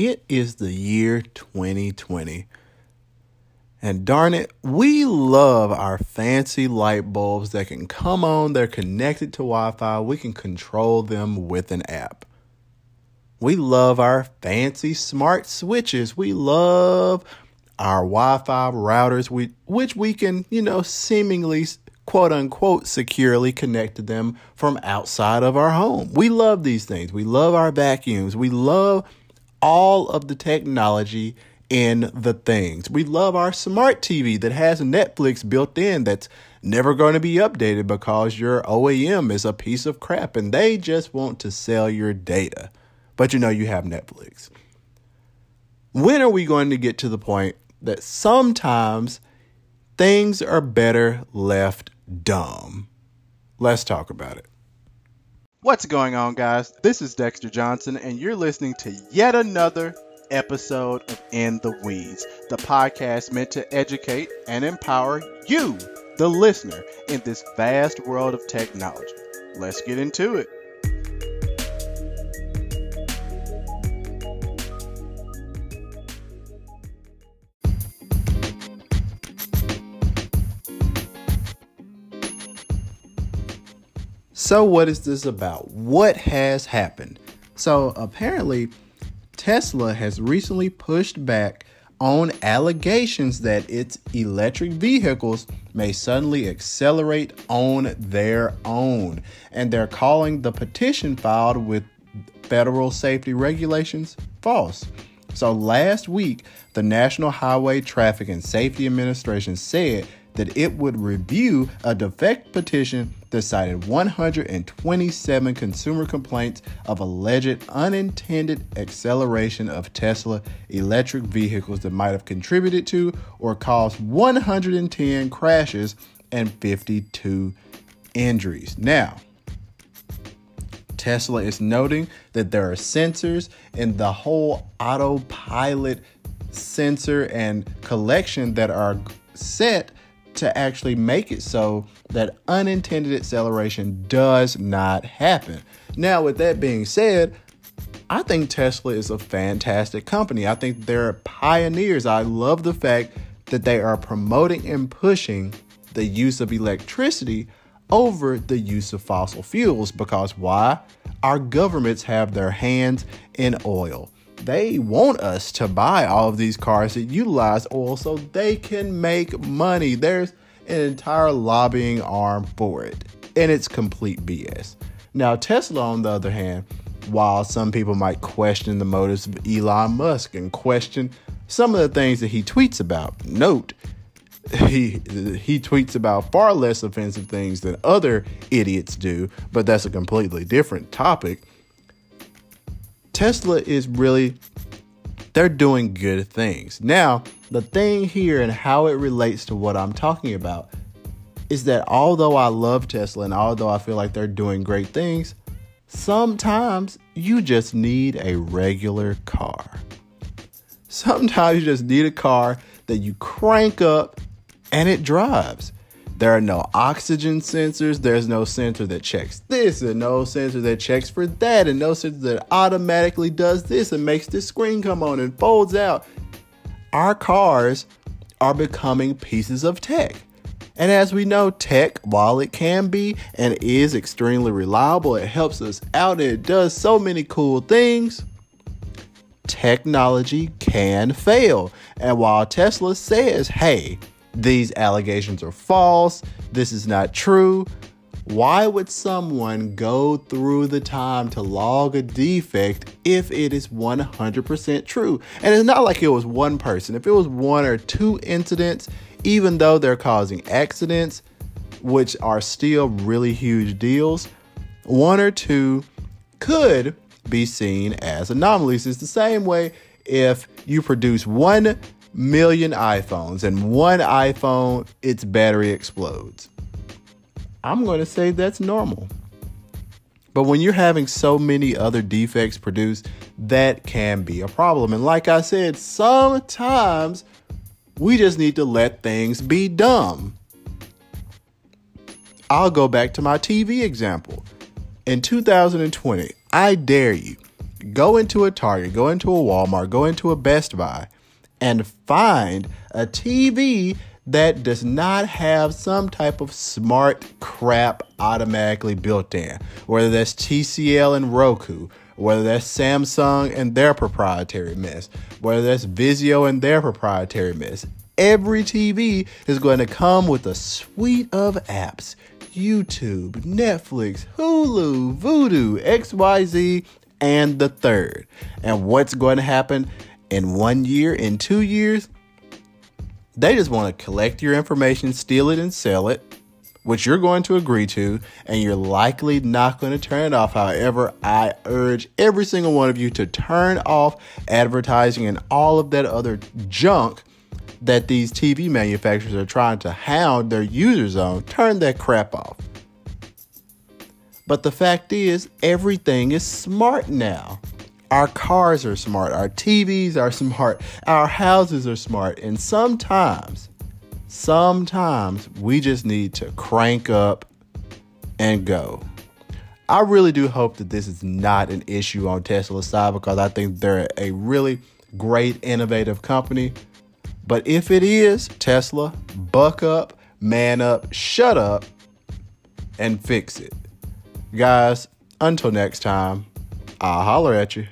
it is the year 2020. And darn it, we love our fancy light bulbs that can come on, they're connected to Wi Fi, we can control them with an app. We love our fancy smart switches. We love our Wi Fi routers, which we can, you know, seemingly quote unquote securely connect to them from outside of our home. We love these things. We love our vacuums. We love all of the technology in the things. We love our smart TV that has Netflix built in that's never going to be updated because your OEM is a piece of crap and they just want to sell your data. But you know you have Netflix. When are we going to get to the point that sometimes things are better left dumb? Let's talk about it. What's going on, guys? This is Dexter Johnson, and you're listening to yet another episode of In the Weeds, the podcast meant to educate and empower you, the listener, in this vast world of technology. Let's get into it. So, what is this about? What has happened? So, apparently, Tesla has recently pushed back on allegations that its electric vehicles may suddenly accelerate on their own. And they're calling the petition filed with federal safety regulations false. So last week, the National Highway Traffic and Safety Administration said that it would review a defect petition that cited 127 consumer complaints of alleged unintended acceleration of Tesla electric vehicles that might have contributed to or caused 110 crashes and 52 injuries. Now, Tesla is noting that there are sensors in the whole autopilot sensor and collection that are set to actually make it so that unintended acceleration does not happen. Now, with that being said, I think Tesla is a fantastic company. I think they're pioneers. I love the fact that they are promoting and pushing the use of electricity over the use of fossil fuels because why? Our governments have their hands in oil they want us to buy all of these cars that utilize oil so they can make money. There's an entire lobbying arm for it, and it's complete BS. Now, Tesla, on the other hand, while some people might question the motives of Elon Musk and question some of the things that he tweets about, note he he tweets about far less offensive things than other idiots do, but that's a completely different topic. Tesla is really they're doing good things. Now, the thing here and how it relates to what I'm talking about is that although I love Tesla and although I feel like they're doing great things, sometimes you just need a regular car. Sometimes you just need a car that you crank up and it drives. There are no oxygen sensors. There's no sensor that checks this, and no sensor that checks for that, and no sensor that automatically does this and makes the screen come on and folds out. Our cars are becoming pieces of tech. And as we know, tech, while it can be and is extremely reliable, it helps us out and it does so many cool things. Technology can fail. And while Tesla says, hey, these allegations are false, this is not true. Why would someone go through the time to log a defect if it is 100% true? And it's not like it was one person. If it was one or two incidents, even though they're causing accidents, which are still really huge deals, one or two could be seen as anomalies. It's the same way if you produce one million iPhones and one iPhone, its battery explodes. I'm going to say that's normal. But when you're having so many other defects produced, that can be a problem. And like I said, sometimes we just need to let things be dumb. I'll go back to my TV example. In 2020, I dare you, go into a Target, go into a Walmart, go into a Best Buy, and find a TV that does not have some type of smart crap automatically built in, whether that's TCL and Roku, whether that's Samsung and their proprietary mess, whether that's Vizio and their proprietary mess. Every TV is going to come with a suite of apps YouTube, Netflix, Hulu, Vudu, XYZ, and the third. And what's going to happen in one year, in two years? They just want to collect your information, steal it, and sell it, which you're going to agree to, and you're likely not going to turn it off. However, I urge every single one of you to turn off advertising and all of that other junk that these TV manufacturers are trying to hound their users on. Turn that crap off. But the fact is, everything is smart now. Our cars are smart, our TVs are smart, our houses are smart, and sometimes, sometimes we just need to crank up and go. I really do hope that this is not an issue on Tesla's side because I think they're a really great, innovative company. But if it is, Tesla, buck up, man up, shut up, and fix it. Guys, until next time, I'll holler at you.